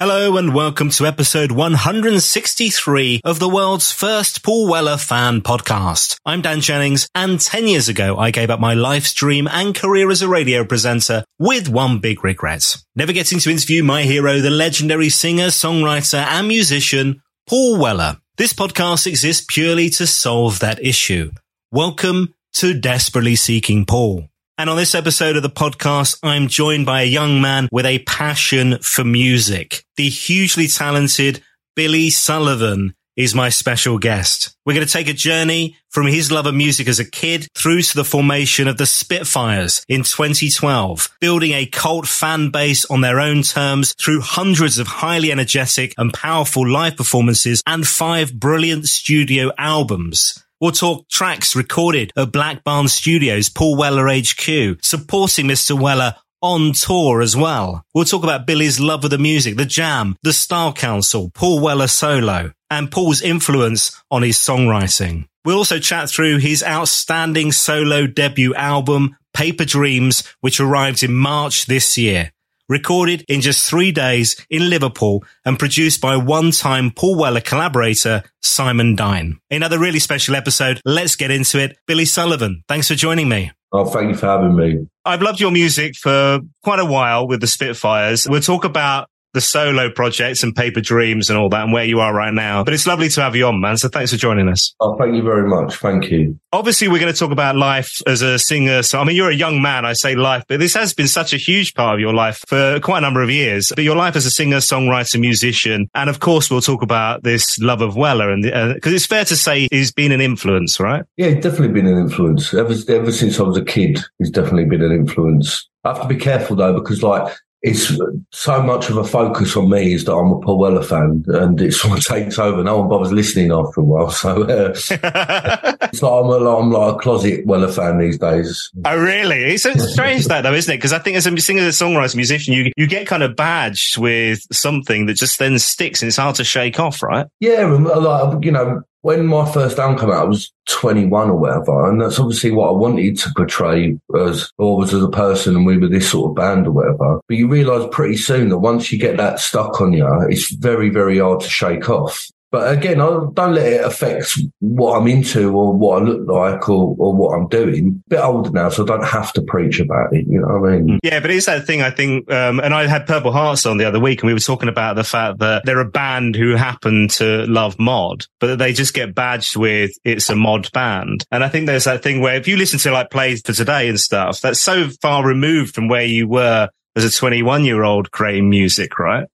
Hello and welcome to episode 163 of the world's first Paul Weller fan podcast. I'm Dan Jennings and 10 years ago I gave up my life's dream and career as a radio presenter with one big regret. Never getting to interview my hero, the legendary singer, songwriter and musician, Paul Weller. This podcast exists purely to solve that issue. Welcome to Desperately Seeking Paul. And on this episode of the podcast, I'm joined by a young man with a passion for music. The hugely talented Billy Sullivan is my special guest. We're going to take a journey from his love of music as a kid through to the formation of the Spitfires in 2012, building a cult fan base on their own terms through hundreds of highly energetic and powerful live performances and five brilliant studio albums. We'll talk tracks recorded at Black Barn Studios, Paul Weller HQ, supporting Mr. Weller on tour as well. We'll talk about Billy's love of the music, the jam, the Style Council, Paul Weller solo, and Paul's influence on his songwriting. We'll also chat through his outstanding solo debut album, Paper Dreams, which arrived in March this year recorded in just three days in Liverpool and produced by one-time Paul Weller collaborator Simon Dine. Another really special episode. Let's get into it. Billy Sullivan, thanks for joining me. Oh, thank you for having me. I've loved your music for quite a while with the Spitfires. We'll talk about the solo projects and paper dreams and all that and where you are right now. But it's lovely to have you on, man. So thanks for joining us. Oh, thank you very much. Thank you. Obviously, we're going to talk about life as a singer. So, I mean, you're a young man. I say life, but this has been such a huge part of your life for quite a number of years. But your life as a singer, songwriter, musician. And of course, we'll talk about this love of Weller. And because uh, it's fair to say he's been an influence, right? Yeah, definitely been an influence. Ever, ever since I was a kid, he's definitely been an influence. I have to be careful though, because like it's so much of a focus on me is that I'm a Paul Weller fan, and it sort of takes over. No one bothers listening after a while, so uh, it's like I'm, a, I'm like a closet Weller fan these days. Oh, really? It's, it's strange that though, isn't it? Because I think as a singer, as a songwriter, musician, you you get kind of badged with something that just then sticks, and it's hard to shake off, right? Yeah, like you know, when my first album came out, I was 21 or whatever. And that's obviously what I wanted to portray as, or was as a person and we were this sort of band or whatever. But you realize pretty soon that once you get that stuck on you, it's very, very hard to shake off. But again, I don't let it affect what I'm into or what I look like or, or what I'm doing. A bit older now, so I don't have to preach about it. You know what I mean? Yeah, but it's that thing I think, um, and I had Purple Hearts on the other week and we were talking about the fact that they're a band who happen to love mod, but they just get badged with it's a mod band. And I think there's that thing where if you listen to like plays for today and stuff, that's so far removed from where you were as a 21 year old creating music, right?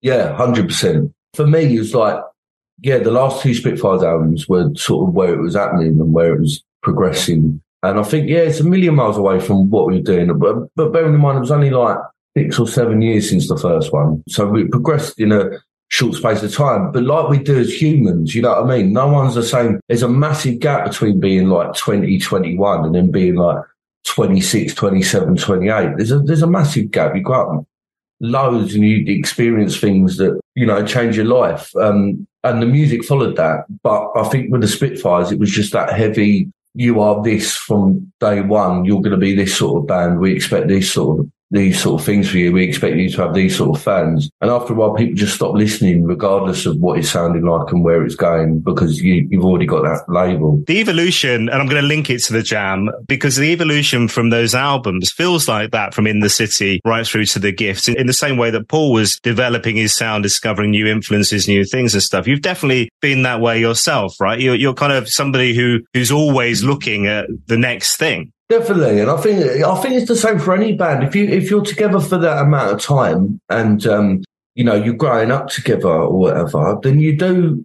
Yeah, 100%. For me, it's like, yeah, the last two Spitfires albums were sort of where it was happening and where it was progressing. And I think, yeah, it's a million miles away from what we were doing. But, but bearing in mind, it was only like six or seven years since the first one. So we progressed in a short space of time. But like we do as humans, you know what I mean? No one's the same. There's a massive gap between being like 20, 21 and then being like 26, 27, 28. There's a, there's a massive gap. You grow up loads and you experience things that, you know, change your life. Um, and the music followed that. But I think with the Spitfires, it was just that heavy. You are this from day one. You're going to be this sort of band. We expect this sort of these sort of things for you. We expect you to have these sort of fans. And after a while, people just stop listening, regardless of what it's sounding like and where it's going, because you, you've already got that label. The evolution, and I'm going to link it to the jam, because the evolution from those albums feels like that from In the City right through to The Gifts, in, in the same way that Paul was developing his sound, discovering new influences, new things and stuff. You've definitely been that way yourself, right? You're, you're kind of somebody who, who's always looking at the next thing. Definitely, and I think I think it's the same for any band. If you if you're together for that amount of time, and um, you know you're growing up together or whatever, then you do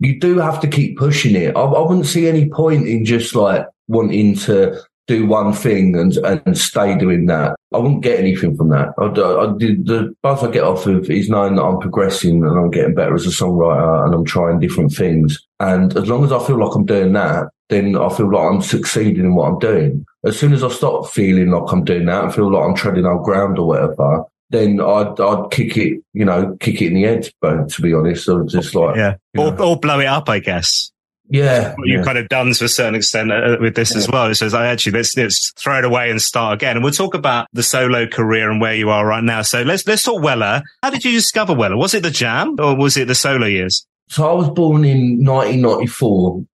you do have to keep pushing it. I, I wouldn't see any point in just like wanting to do one thing and and stay doing that. I wouldn't get anything from that. I, I, the buzz I get off of is knowing that I'm progressing and I'm getting better as a songwriter and I'm trying different things. And as long as I feel like I'm doing that, then I feel like I'm succeeding in what I'm doing. As soon as I stop feeling like I'm doing that and feel like I'm treading old ground or whatever, then I'd I'd kick it, you know, kick it in the head. But to be honest, so just like yeah, or, or blow it up, I guess. Yeah, what you've kind of done to a certain extent uh, with this yeah. as well. It says, I actually let's let's throw it away and start again. And we'll talk about the solo career and where you are right now. So let's let's talk Weller. How did you discover Weller? Was it the Jam or was it the solo years? So I was born in 1994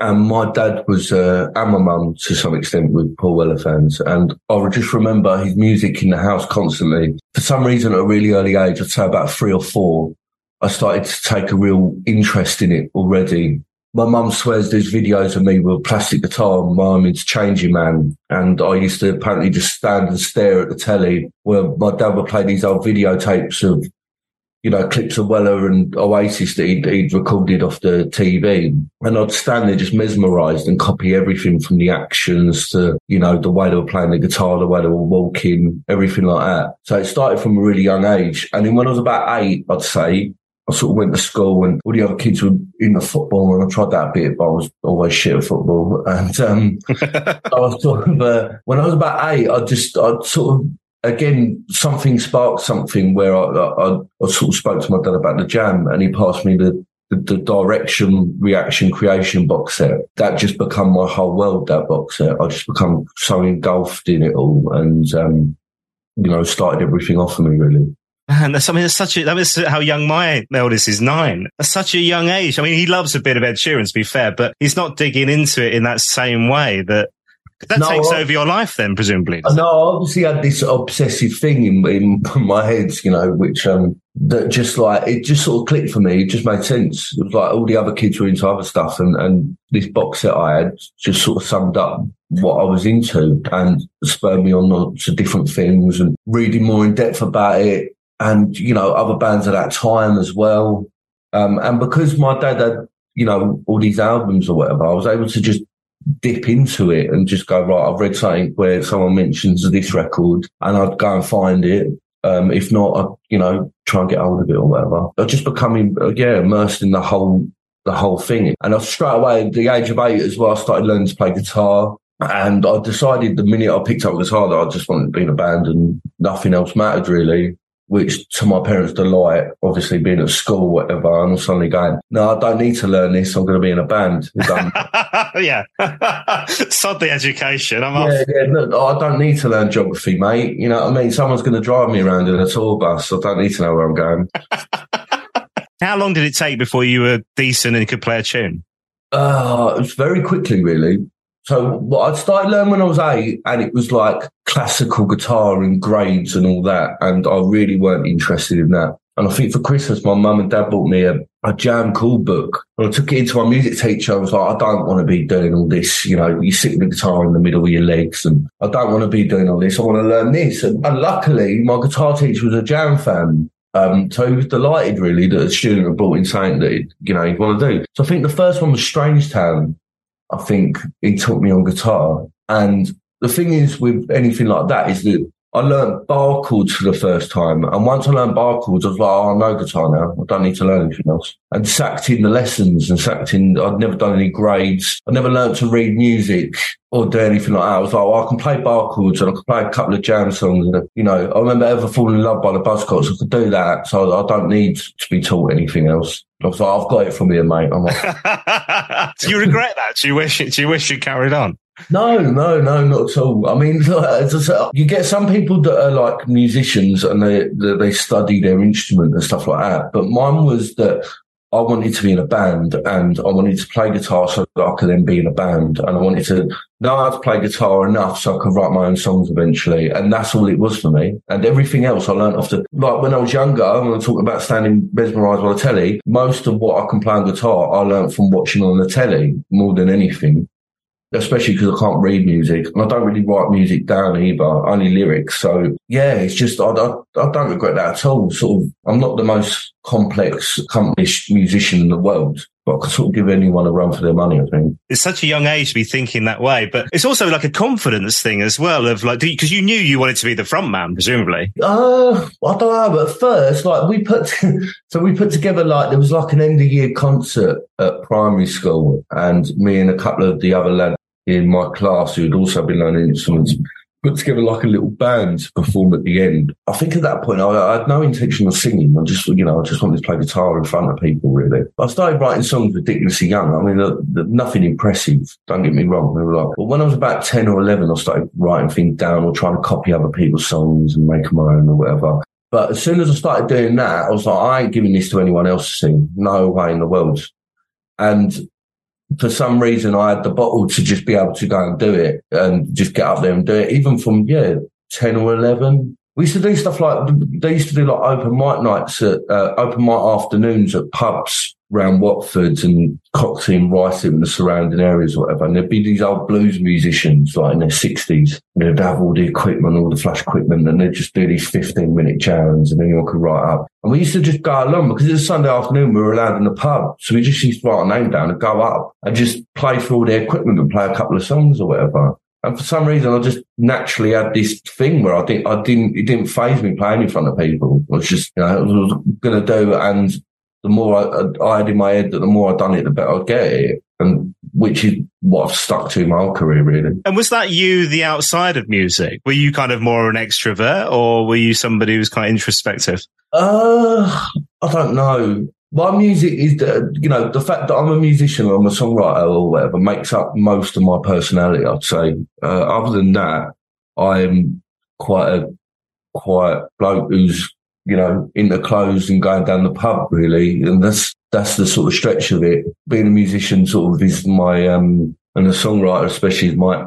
and my dad was, uh, and my mum to some extent with Paul Weller fans. And I just remember his music in the house constantly. For some reason, at a really early age, I'd say about three or four, I started to take a real interest in it already. My mum swears there's videos of me with a plastic guitar and my arm into Changing Man. And I used to apparently just stand and stare at the telly where my dad would play these old videotapes of you know, clips of Weller and Oasis that he'd, he'd, recorded off the TV. And I'd stand there just mesmerized and copy everything from the actions to, you know, the way they were playing the guitar, the way they were walking, everything like that. So it started from a really young age. And then when I was about eight, I'd say, I sort of went to school and all the other kids were into football and I tried that a bit, but I was always shit at football. And, um, I was sort of, uh, when I was about eight, I just, I sort of again, something sparked something where I, I, I, sort of spoke to my dad about the jam and he passed me the, the, the, direction, reaction, creation box set. That just become my whole world, that box set. I just become so engulfed in it all and, um, you know, started everything off for me really. Man, that's, I mean, that's such a, that was how young my eldest is nine. That's such a young age. I mean, he loves a bit of Ed Sheeran, to be fair, but he's not digging into it in that same way that that no, takes over your life then, presumably. No, I obviously had this obsessive thing in, in my head, you know, which, um, that just like, it just sort of clicked for me. It just made sense. It was like all the other kids were into other stuff and, and this box set I had just sort of summed up what I was into and spurred me on to different things and reading more in depth about it and, you know, other bands at that time as well. Um, and because my dad had, you know, all these albums or whatever, I was able to just dip into it and just go, right, I've read something where someone mentions this record and I'd go and find it. Um, if not, I'd, you know, try and get hold of it or whatever. I just becoming, uh, yeah, immersed in the whole, the whole thing. And I straight away at the age of eight as well, I started learning to play guitar. And I decided the minute I picked up a guitar that I just wanted to be in a band and nothing else mattered really which to my parents' delight, obviously being at school, whatever, and I'm suddenly going, no, I don't need to learn this. I'm going to be in a band. yeah. Sod the education. I'm yeah, off. yeah, no, I don't need to learn geography, mate. You know what I mean? Someone's going to drive me around in a tour bus. I don't need to know where I'm going. How long did it take before you were decent and could play a tune? Uh, it was very quickly, really. So what I started learning when I was eight, and it was like classical guitar and grades and all that, and I really weren't interested in that. And I think for Christmas, my mum and dad bought me a, a jam cool book. And I took it into my music teacher. I was like, I don't want to be doing all this. You know, you sit with the guitar in the middle of your legs and I don't want to be doing all this. I want to learn this. And, and luckily, my guitar teacher was a jam fan. Um, so he was delighted really that a student had brought in something that, you know, he'd want to do. So I think the first one was Strange Town. I think he taught me on guitar. And the thing is with anything like that is that I learned bar chords for the first time. And once I learned bar chords, I was like, oh, I know guitar now. I don't need to learn anything else. And sacked in the lessons and sacked in, I'd never done any grades. I never learned to read music or do anything like that. I was like, well, I can play bar chords and I can play a couple of jam songs. And, you know, I remember Ever Fallen in Love by the Buzzcocks. I could do that. So I don't need to be taught anything else. I was like, I've got it from here, mate. Like, do you regret that? Do you wish, do you wish you carried on? No, no, no, not at all. I mean, you get some people that are like musicians and they they study their instrument and stuff like that. But mine was that I wanted to be in a band and I wanted to play guitar so that I could then be in a band. And I wanted to know how to play guitar enough so I could write my own songs eventually. And that's all it was for me. And everything else I learned after, like when I was younger, when to talk about standing mesmerized by the telly, most of what I can play on guitar, I learned from watching on the telly more than anything especially because I can't read music and I don't really write music down either, only lyrics. So yeah, it's just, I, I, I, don't regret that at all. Sort of, I'm not the most complex, accomplished musician in the world. But I could sort of give anyone a run for their money, I think. It's such a young age to be thinking that way, but it's also like a confidence thing as well of like, because you knew you wanted to be the front man, presumably. Uh, I don't know, but first, like we put, so we put together like, there was like an end of year concert at primary school and me and a couple of the other lads in my class who had also been learning instruments put together like a little band to perform at the end. I think at that point I, I, had no intention of singing. I just, you know, I just wanted to play guitar in front of people. Really, I started writing songs ridiculously young. I mean, uh, nothing impressive. Don't get me wrong. They were like, but when I was about ten or eleven, I started writing things down or trying to copy other people's songs and make my own or whatever. But as soon as I started doing that, I was like, I ain't giving this to anyone else to sing. No way in the world. And for some reason I had the bottle to just be able to go and do it and just get up there and do it. Even from, yeah, 10 or 11. We used to do stuff like, they used to do like open mic nights at, uh, open mic afternoons at pubs around Watford and and Rytham and the surrounding areas or whatever. And there'd be these old blues musicians like in their sixties. They'd have all the equipment, all the flash equipment, and they'd just do these 15 minute jams and anyone could write up. And we used to just go along because it's a Sunday afternoon. We were allowed in the pub. So we just used to write our name down and go up and just play through all the equipment and play a couple of songs or whatever. And for some reason, I just naturally had this thing where I didn't, I didn't, it didn't phase me playing in front of people. I was just, you know, I was going to do. And the more I, I, had in my head that the more I'd done it, the better I'd get it. And which is what I've stuck to my whole career, really. And was that you, the outside of music? Were you kind of more an extrovert or were you somebody who's kind of introspective? Uh, I don't know. My music is, the, you know, the fact that I'm a musician or I'm a songwriter or whatever makes up most of my personality, I'd say. Uh, other than that, I'm quite a quiet bloke who's you know, in the clothes and going down the pub, really. And that's, that's the sort of stretch of it. Being a musician sort of is my, um, and a songwriter especially is my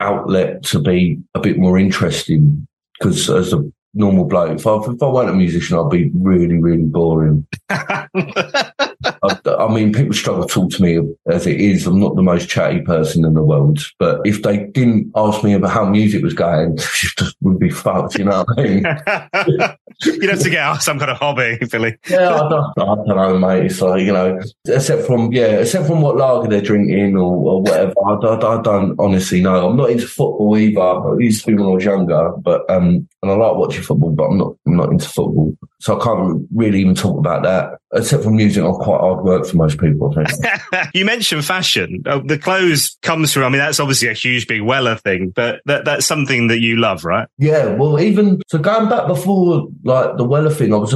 outlet to be a bit more interesting. Because as a normal bloke, if I, if I weren't a musician, I'd be really, really boring. I, I, mean, people struggle to talk to me as it is. I'm not the most chatty person in the world, but if they didn't ask me about how music was going, would be fucked. You know what I mean? You'd have to get out some kind of hobby, Billy. yeah, I don't, I don't, know, mate. It's like you know, except from yeah, except from what lager they're drinking or, or whatever. I, I, I, don't honestly know. I'm not into football either. I used to be when I was younger, but um, and I like watching football, but I'm not. I'm not into football, so I can't really even talk about that. Except for music, I'm quite hard work for most people. you mentioned fashion. Oh, the clothes comes from. I mean, that's obviously a huge big Weller thing, but that, that's something that you love, right? Yeah. Well, even so, going back before like the Weller thing, I was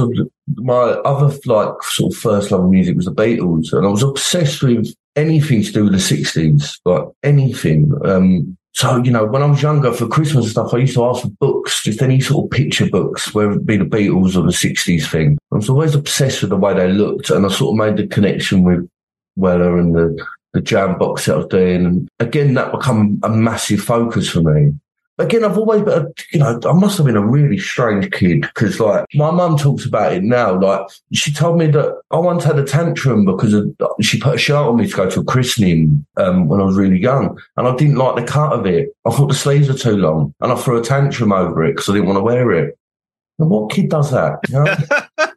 my other like sort of first love of music was the Beatles, and I was obsessed with anything to do with the '60s, like anything. Um, so, you know, when I was younger for Christmas and stuff, I used to ask for books, just any sort of picture books, whether it be the Beatles or the 60s thing. I was always obsessed with the way they looked. And I sort of made the connection with Weller and the, the jam box that I was doing. And again, that become a massive focus for me again, I've always been, you know, I must have been a really strange kid because, like, my mum talks about it now. Like, she told me that I once had a tantrum because of, she put a shirt on me to go to a christening um, when I was really young, and I didn't like the cut of it. I thought the sleeves were too long, and I threw a tantrum over it because I didn't want to wear it. And what kid does that? You know?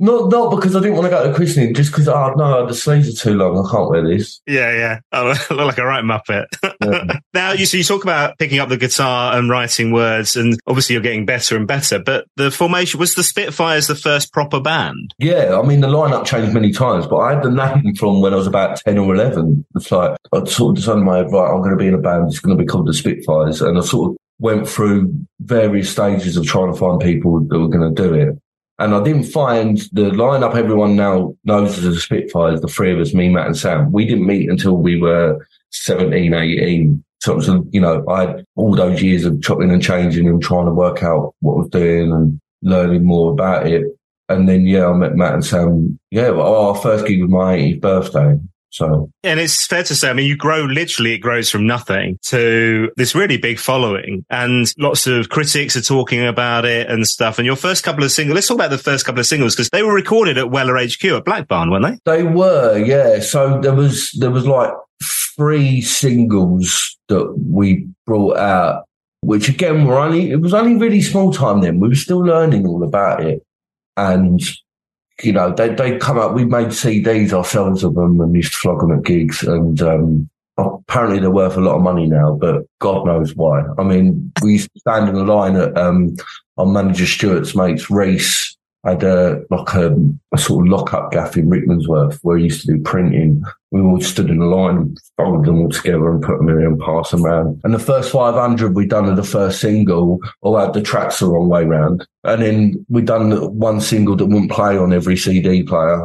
Not not because I didn't want to go to christening, just because oh no, the sleeves are too long. I can't wear this. Yeah, yeah. I look like a right muppet. Yeah. now you so you talk about picking up the guitar and writing words, and obviously you're getting better and better. But the formation was the Spitfires the first proper band. Yeah, I mean the lineup changed many times, but I had the name from when I was about ten or eleven. It's like I sort of decided my right, I'm going to be in a band. It's going to be called the Spitfires, and I sort of went through various stages of trying to find people that were going to do it And I didn't find the lineup everyone now knows as the Spitfires, the three of us, me, Matt and Sam. We didn't meet until we were 17, 18. So was, you know, I had all those years of chopping and changing and trying to work out what I was doing and learning more about it. And then, yeah, I met Matt and Sam. Yeah, well, our first gig was my 80th birthday. So, and it's fair to say, I mean, you grow literally, it grows from nothing to this really big following and lots of critics are talking about it and stuff. And your first couple of singles, let's talk about the first couple of singles because they were recorded at Weller HQ at Black Barn, weren't they? They were, yeah. So there was, there was like three singles that we brought out, which again were only, it was only really small time then. We were still learning all about it. And you know, they they come up. We made CDs ourselves of them and used to flog them at gigs. And um, apparently they're worth a lot of money now, but God knows why. I mean, we used to stand in the line at um, our manager Stuart's mates, Reese had a like a, a sort of lock-up gaff in Rickmansworth where he used to do printing. We all stood in a line and folded them all together and put them in and pass them around. And the first five hundred we'd done of the first single all had the tracks the wrong way round. And then we'd done one single that wouldn't play on every CD player.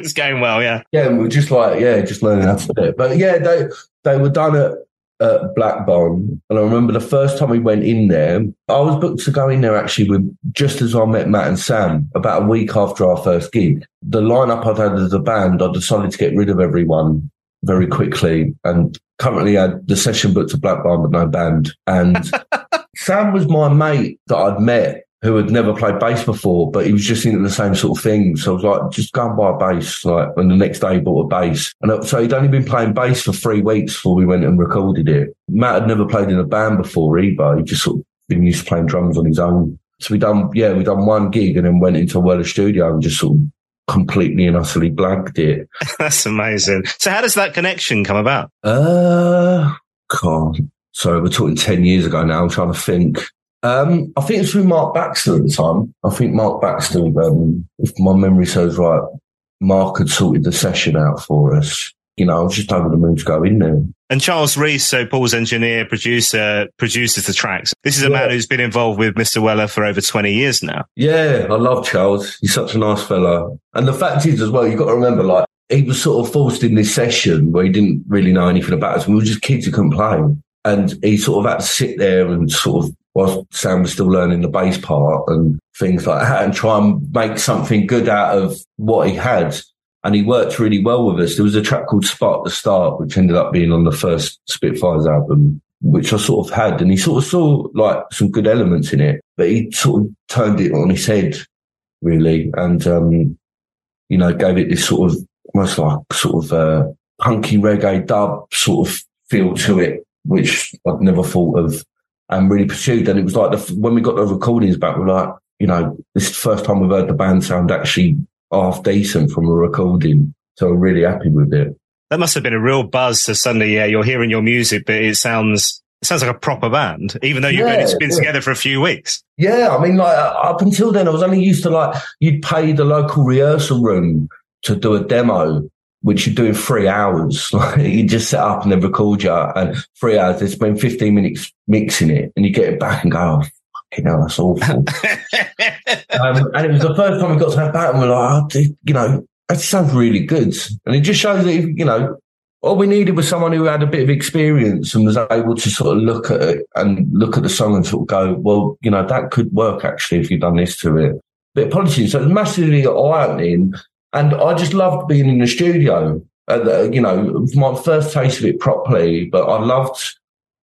it's going well, yeah. Yeah, we are just like, yeah, just learning how to do it. But yeah, they, they were done at at Black Barn. And I remember the first time we went in there, I was booked to go in there actually with just as I met Matt and Sam about a week after our first gig. The lineup I'd had as a band, I decided to get rid of everyone very quickly and currently had the session booked to Black Barn but no band. And Sam was my mate that I'd met who had never played bass before, but he was just into the same sort of thing. So I was like, just go and buy a bass. Like, and the next day he bought a bass. And so he'd only been playing bass for three weeks before we went and recorded it. Matt had never played in a band before either. He just sort of been used to playing drums on his own. So we done, yeah, we done one gig and then went into a Weller studio and just sort of completely and utterly blanked it. That's amazing. So how does that connection come about? Uh, God. So we're talking 10 years ago now. I'm trying to think. Um, I think it's through Mark Baxter at the time. I think Mark Baxter, um, if my memory serves right, Mark had sorted the session out for us. You know, I was just over the moon to go in there. And Charles Rees, so Paul's engineer, producer, produces the tracks. This is a yeah. man who's been involved with Mr. Weller for over 20 years now. Yeah, I love Charles. He's such a nice fella. And the fact is as well, you've got to remember, like, he was sort of forced in this session where he didn't really know anything about us. We were just kids who couldn't play. And he sort of had to sit there and sort of whilst Sam was still learning the bass part and things like that and try and make something good out of what he had. And he worked really well with us. There was a track called Spark to Start, which ended up being on the first Spitfires album, which I sort of had. And he sort of saw like some good elements in it, but he sort of turned it on his head really. And, um, you know, gave it this sort of almost like sort of, uh, punky reggae dub sort of feel to it, which I'd never thought of and really pursued. And it was like the, when we got the recordings back, we're like, you know, this is the first time we've heard the band sound actually half decent from a recording. So we're really happy with it. That must have been a real buzz to suddenly, yeah, you're hearing your music, but it sounds, it sounds like a proper band, even though you've yeah, only been yeah. together for a few weeks. Yeah. I mean, like up until then, I was only used to like, you'd pay the local rehearsal room to do a demo which you do in three hours. you just set up and then record you and three hours, they spend 15 minutes mixing it and you get it back and go, oh, fucking hell, that's awful. um, and it was the first time we got to have that back and we're like, oh, you know, that sounds really good. And it just shows that, you know, all we needed was someone who had a bit of experience and was able to sort of look at it and look at the song and sort of go, well, you know, that could work actually if you've done this to it. Bit of polishing. So it was massively eye-opening and I just loved being in the studio. You know, my first taste of it properly, but I loved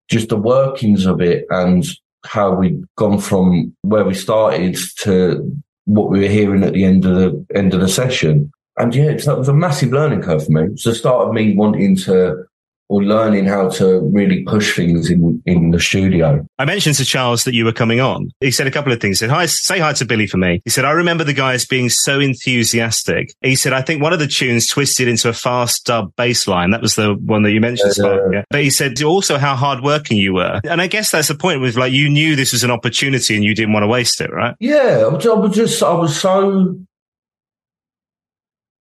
just the workings of it and how we'd gone from where we started to what we were hearing at the end of the end of the session. And yeah, it was a massive learning curve for me. It's the start of me wanting to or learning how to really push things in, in the studio. I mentioned to Charles that you were coming on. He said a couple of things. He said, hi, say hi to Billy for me. He said, I remember the guys being so enthusiastic. He said, I think one of the tunes twisted into a fast dub bass line. That was the one that you mentioned. Uh, yeah. But he said also how hardworking you were. And I guess that's the point with like, you knew this was an opportunity and you didn't want to waste it, right? Yeah. I was just, I was so,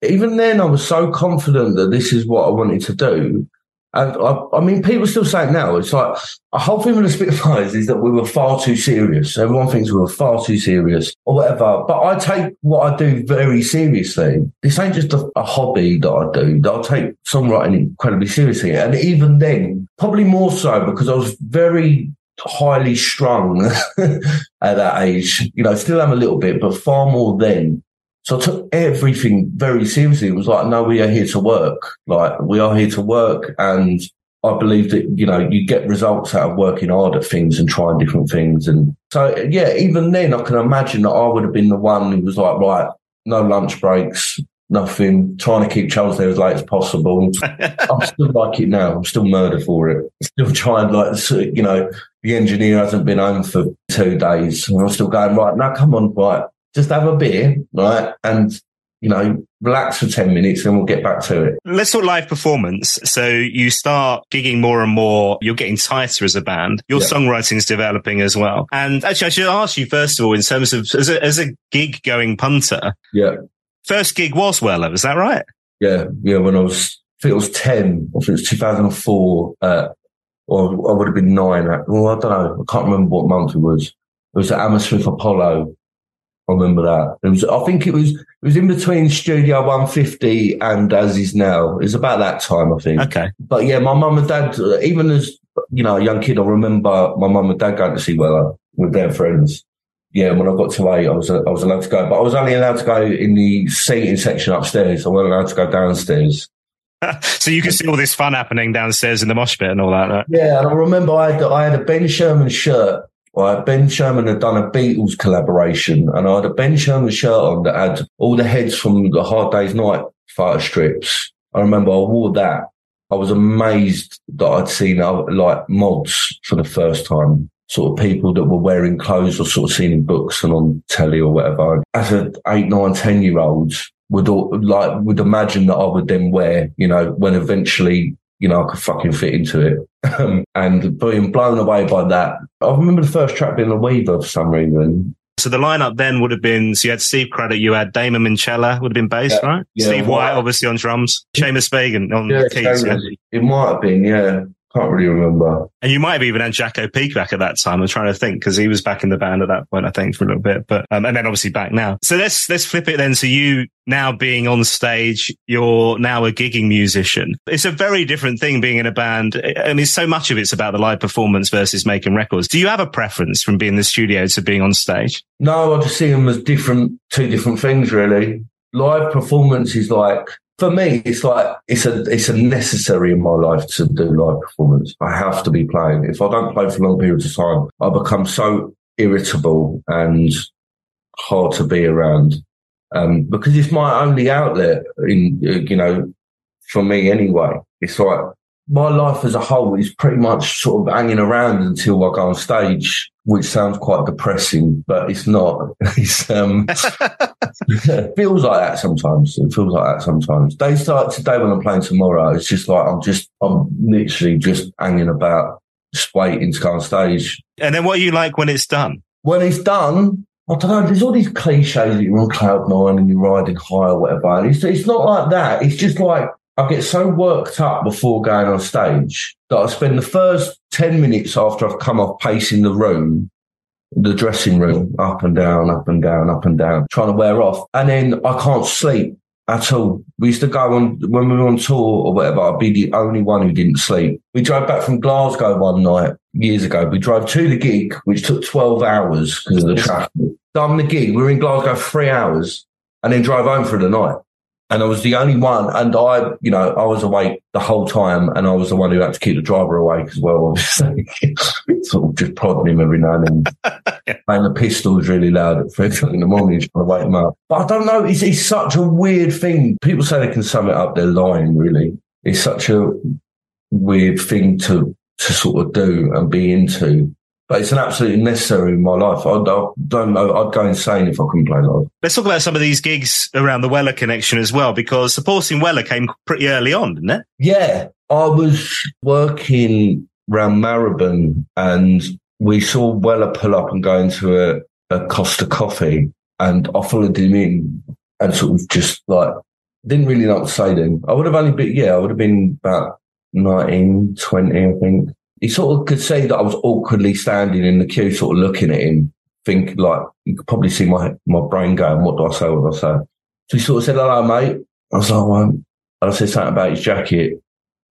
even then I was so confident that this is what I wanted to do And I, I, mean, people still say it now. It's like a whole thing with the Spitfires is that we were far too serious. Everyone thinks we were far too serious or whatever. But I take what I do very seriously. This ain't just a, a hobby that I do. I take songwriting incredibly seriously. And even then, probably more so because I was very highly strung at that age. You know, still am a little bit, but far more then. So I took everything very seriously. It was like, no, we are here to work. Like we are here to work. And I believe that, you know, you get results out of working hard at things and trying different things. And so, yeah, even then I can imagine that I would have been the one who was like, right, no lunch breaks, nothing, trying to keep Charles there as late as possible. I'm still like it now. I'm still murder for it. Still trying like, you know, the engineer hasn't been home for two days. And I'm still going, right, now come on, right, just have a beer, right? And, you know, relax for 10 minutes and we'll get back to it. Let's talk live performance. So you start gigging more and more. You're getting tighter as a band. Your yeah. songwriting is developing as well. And actually, I should ask you first of all, in terms of as a, as a gig going punter. Yeah. First gig was Weller. Is that right? Yeah. Yeah. When I was, I think it was 10, I think it was 2004, uh, or I would have been nine. Well, I don't know. I can't remember what month it was. It was at Hammersmith Apollo I remember that. It was, I think it was, it was in between Studio 150 and as is now. It was about that time, I think. Okay. But yeah, my mum and dad, even as, you know, a young kid, I remember my mum and dad going to see Weller with their friends. Yeah, when I got to eight, I was, I was allowed to go, but I was only allowed to go in the seating section upstairs. I wasn't allowed to go downstairs. so you can see all this fun happening downstairs in the mosh pit and all that. Right? Yeah, and I remember I had, I had a Ben Sherman shirt Right, Ben Sherman had done a Beatles collaboration, and I had a Ben Sherman shirt on that had all the heads from the Hard Day's Night photo strips. I remember I wore that. I was amazed that I'd seen uh, like mods for the first time. Sort of people that were wearing clothes or sort of seen in books and on telly or whatever. As an eight, nine, ten year olds would like would imagine that I would then wear, you know, when eventually you know, I could fucking fit into it. Um, and being blown away by that. I remember the first track being a Weaver for some reason. So the lineup then would have been, so you had Steve Cradock, you had Damon Minchella would have been bass, yeah, right? Yeah, Steve White, obviously on drums, Seamus Fagan on yeah, keys. Yeah. It might have been, yeah. Can't really remember. And you might have even had Jacko Peake back at that time. I'm trying to think because he was back in the band at that point, I think, for a little bit. But um, and then obviously back now. So let's let's flip it then. So you now being on stage, you're now a gigging musician. It's a very different thing being in a band. I mean, so much of it's about the live performance versus making records. Do you have a preference from being in the studio to being on stage? No, I just see them as different, two different things, really. Live performance is like for me, it's like it's a it's a necessary in my life to do live performance. I have to be playing. If I don't play for long periods of time, I become so irritable and hard to be around um, because it's my only outlet. In you know, for me anyway, it's like my life as a whole is pretty much sort of hanging around until I go on stage, which sounds quite depressing, but it's not. It's um, it feels like that sometimes. It feels like that sometimes. They start today when I'm playing tomorrow. It's just like I'm just, I'm literally just hanging about, just waiting to go on stage. And then what are you like when it's done? When it's done, I don't know. There's all these cliches that you're on cloud nine and you're riding high or whatever. It's, it's not like that. It's just like I get so worked up before going on stage that I spend the first 10 minutes after I've come off pacing the room, the dressing room, up and down, up and down, up and down, trying to wear off. And then I can't sleep at all. We used to go on, when we were on tour or whatever, I'd be the only one who didn't sleep. We drove back from Glasgow one night years ago. We drove to the gig, which took 12 hours because of the traffic. Done the gig. We were in Glasgow three hours and then drove home for the night and I was the only one. And I, you know, I was awake the whole time, and I was the one who had to keep the driver awake as well. Obviously, sort of just prodding him every now and then. and the pistol's really loud at three o'clock in the morning, trying to wake him up. But I don't know. It's, it's such a weird thing. People say they can sum it up. They're lying. Really, it's such a weird thing to to sort of do and be into but it's an absolutely necessary in my life. I, I, don't know. I'd go insane if I couldn't play live. Let's talk about some of these gigs around the Weller connection as well, because supporting Weller came pretty early on, didn't it? Yeah. I was working around Marylebone and we saw Weller pull up and go into a, a Costa coffee and I followed him in and sort of just like, didn't really know what to say then. I would have only been, yeah, I would have been about 19, 20, I think. He sort of could see that I was awkwardly standing in the queue, sort of looking at him, think like, you could probably see my, my brain going, what do I say? What do I say? So he sort of said, hello, mate. I was like, well, I said something about his jacket.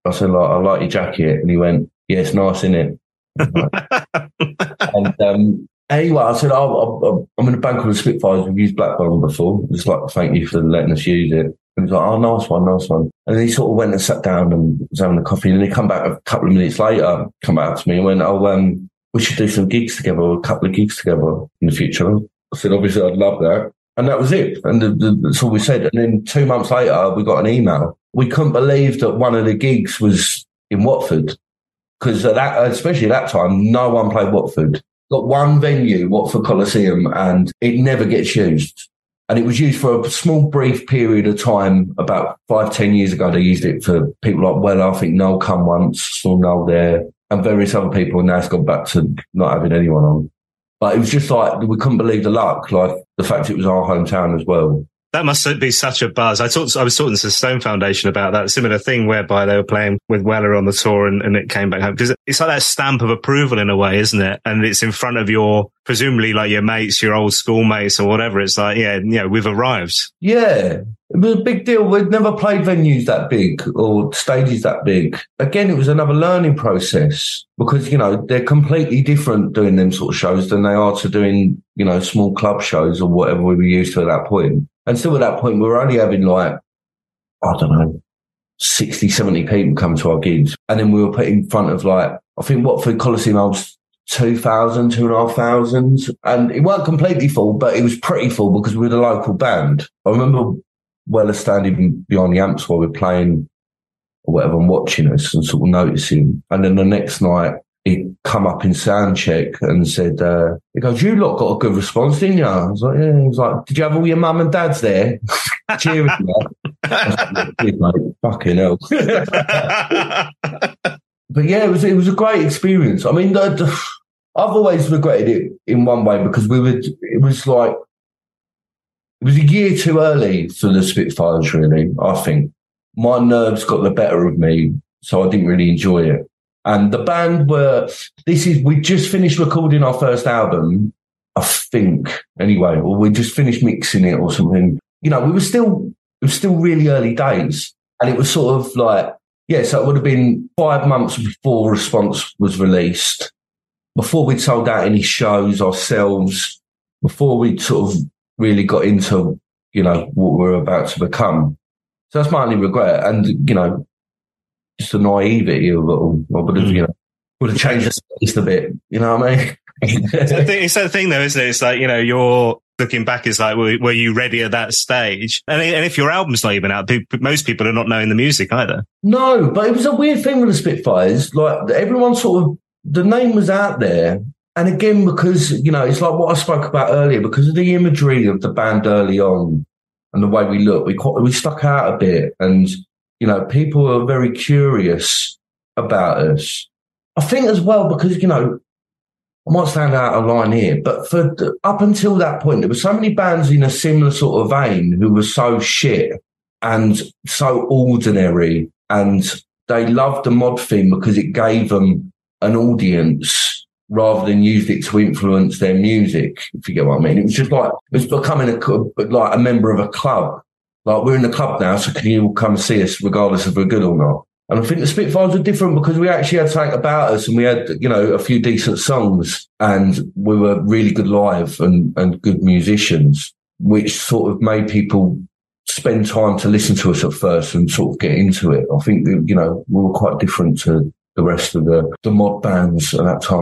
I said, like, I like your jacket. And he went, yeah, it's nice, isn't it? and um, anyway, I said, oh, I'm in a bank with the Spitfires. We've used Black Barn before. Just like, thank you for letting us use it. And he was like, oh, nice one, nice one. And he sort of went and sat down and was having a coffee. And then he come back a couple of minutes later, come back to me and went, oh, um, we should do some gigs together, a couple of gigs together in the future. I said, obviously, I'd love that. And that was it. And the, the, that's all we said. And then two months later, we got an email. We couldn't believe that one of the gigs was in Watford because at that, especially at that time, no one played Watford. Got one venue, Watford Coliseum, and it never gets used. And it was used for a small, brief period of time. About five, ten years ago, they used it for people like well, I think Noel come once, saw Noel there, and various other people. And now it's gone back to not having anyone on. But it was just like we couldn't believe the luck, like the fact it was our hometown as well. That must be such a buzz. I talked, I was talking to the Stone Foundation about that similar thing whereby they were playing with Weller on the tour and, and it came back home because it's like that stamp of approval in a way, isn't it? And it's in front of your, presumably like your mates, your old schoolmates or whatever. It's like, yeah, you know, we've arrived. Yeah. It was a big deal. We'd never played venues that big or stages that big. Again, it was another learning process because, you know, they're completely different doing them sort of shows than they are to doing, you know, small club shows or whatever we were used to at that point. And still at that point, we were only having like, I don't know, 60, 70 people come to our gigs. And then we were put in front of like, I think Watford Coliseum was 2,000, 2,500. And it weren't completely full, but it was pretty full because we were the local band. I remember Weller standing behind the amps while we we're playing or whatever and watching us and sort of noticing. And then the next night, he come up in sound check and said, uh, he goes, you lot got a good response, didn't you? I was like, yeah. He was like, did you have all your mum and dads there? Cheering mate. Fucking hell. but yeah, it was, it was a great experience. I mean, I've always regretted it in one way because we would, it was like, it was a year too early for the Spitfires, really, I think. My nerves got the better of me, so I didn't really enjoy it. And the band were, this is, we just finished recording our first album, I think, anyway, or we just finished mixing it or something. You know, we were still, it was still really early days. And it was sort of like, yeah, so it would have been five months before Response was released, before we'd sold out any shows ourselves, before we'd sort of really got into, you know, what we we're about to become. So that's my only regret. And, you know, just the naivety of it all. I would have, mm. you know, would have changed the space a bit. You know what I mean? it's that thing though, isn't it? It's like, you know, you're looking back, it's like, were, were you ready at that stage? And, and if your album's not even out, most people are not knowing the music either. No, but it was a weird thing with the Spitfires. Like everyone sort of, the name was out there. And again, because, you know, it's like what I spoke about earlier, because of the imagery of the band early on and the way we look, we, we stuck out a bit. And you know, people are very curious about us. I think as well because you know, I might stand out of line here, but for up until that point, there were so many bands in a similar sort of vein who were so shit and so ordinary, and they loved the mod theme because it gave them an audience rather than used it to influence their music. If you get what I mean, it was just like it was becoming a like a member of a club like we're in the club now, so can you come see us regardless if we're good or not? And I think the Spitfires were different because we actually had something about us and we had, you know, a few decent songs and we were really good live and, and good musicians, which sort of made people spend time to listen to us at first and sort of get into it. I think, you know, we were quite different to the rest of the, the mod bands at that time.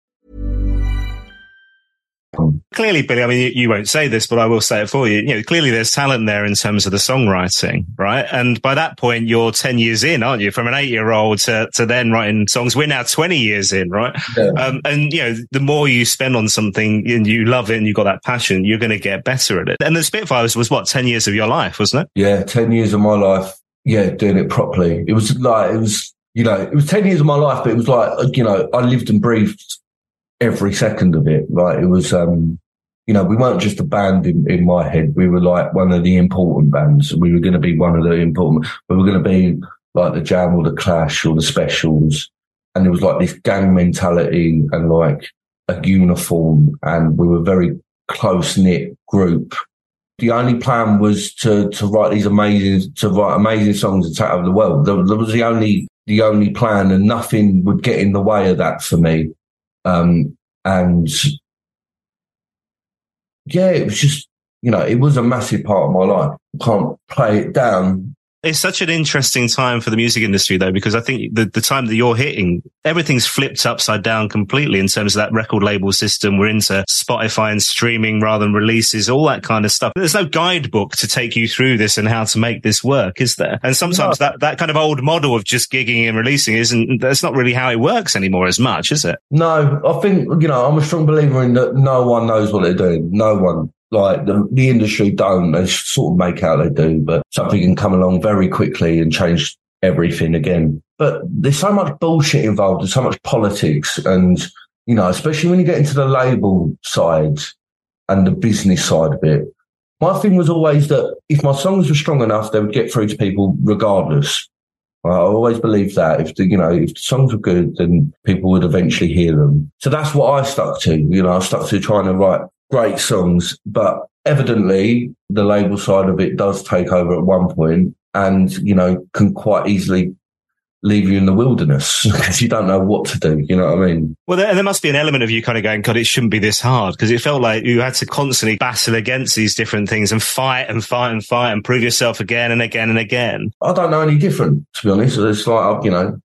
Clearly, Billy, I mean, you, you won't say this, but I will say it for you. You know, clearly there's talent there in terms of the songwriting, right? And by that point, you're 10 years in, aren't you? From an eight year old to, to then writing songs. We're now 20 years in, right? Yeah. Um, and, you know, the more you spend on something and you love it and you've got that passion, you're going to get better at it. And the Spitfires was what, 10 years of your life, wasn't it? Yeah, 10 years of my life, yeah, doing it properly. It was like, it was, you know, it was 10 years of my life, but it was like, you know, I lived and breathed every second of it. Right, it was, um, you know, we weren't just a band in, in my head. We were like one of the important bands. We were going to be one of the important, we were going to be like the Jam or the Clash or the Specials. And it was like this gang mentality and like a uniform and we were very close knit group. The only plan was to, to write these amazing, to write amazing songs and take over the world. That, that was the only, the only plan and nothing would get in the way of that for me. Um, and yeah, it was just, you know, it was a massive part of my life. Can't play it down. It's such an interesting time for the music industry, though, because I think the, the time that you're hitting, everything's flipped upside down completely in terms of that record label system. We're into Spotify and streaming rather than releases, all that kind of stuff. There's no guidebook to take you through this and how to make this work, is there? And sometimes No. that, that kind of old model of just gigging and releasing isn't, that's not really how it works anymore as much, is it? No, I think, you know, I'm a strong believer in that no one knows what they're doing. No one. Like the, the industry don't. They sort of make out they do, but something can come along very quickly and change everything again. But there's so much bullshit involved. There's so much politics and, you know, especially when you get into the label side and the business side of it. My thing was always that if my songs were strong enough, they would get through to people regardless. I always believed that if the, you know, if the songs were good, then people would eventually hear them. So that's what I stuck to. You know, I stuck to trying to write great songs, but evidently the label side of it does take over at one point and, you know, can quite easily leave you in the wilderness because you don't know what to do. You know what I mean? Well, there, there must be an element of you kind of going, God, it shouldn't be this hard because it felt like you had to constantly battle against these different things and fight and fight and fight and prove yourself again and again and again. I don't know any different, to be honest. It's like, uh, you know,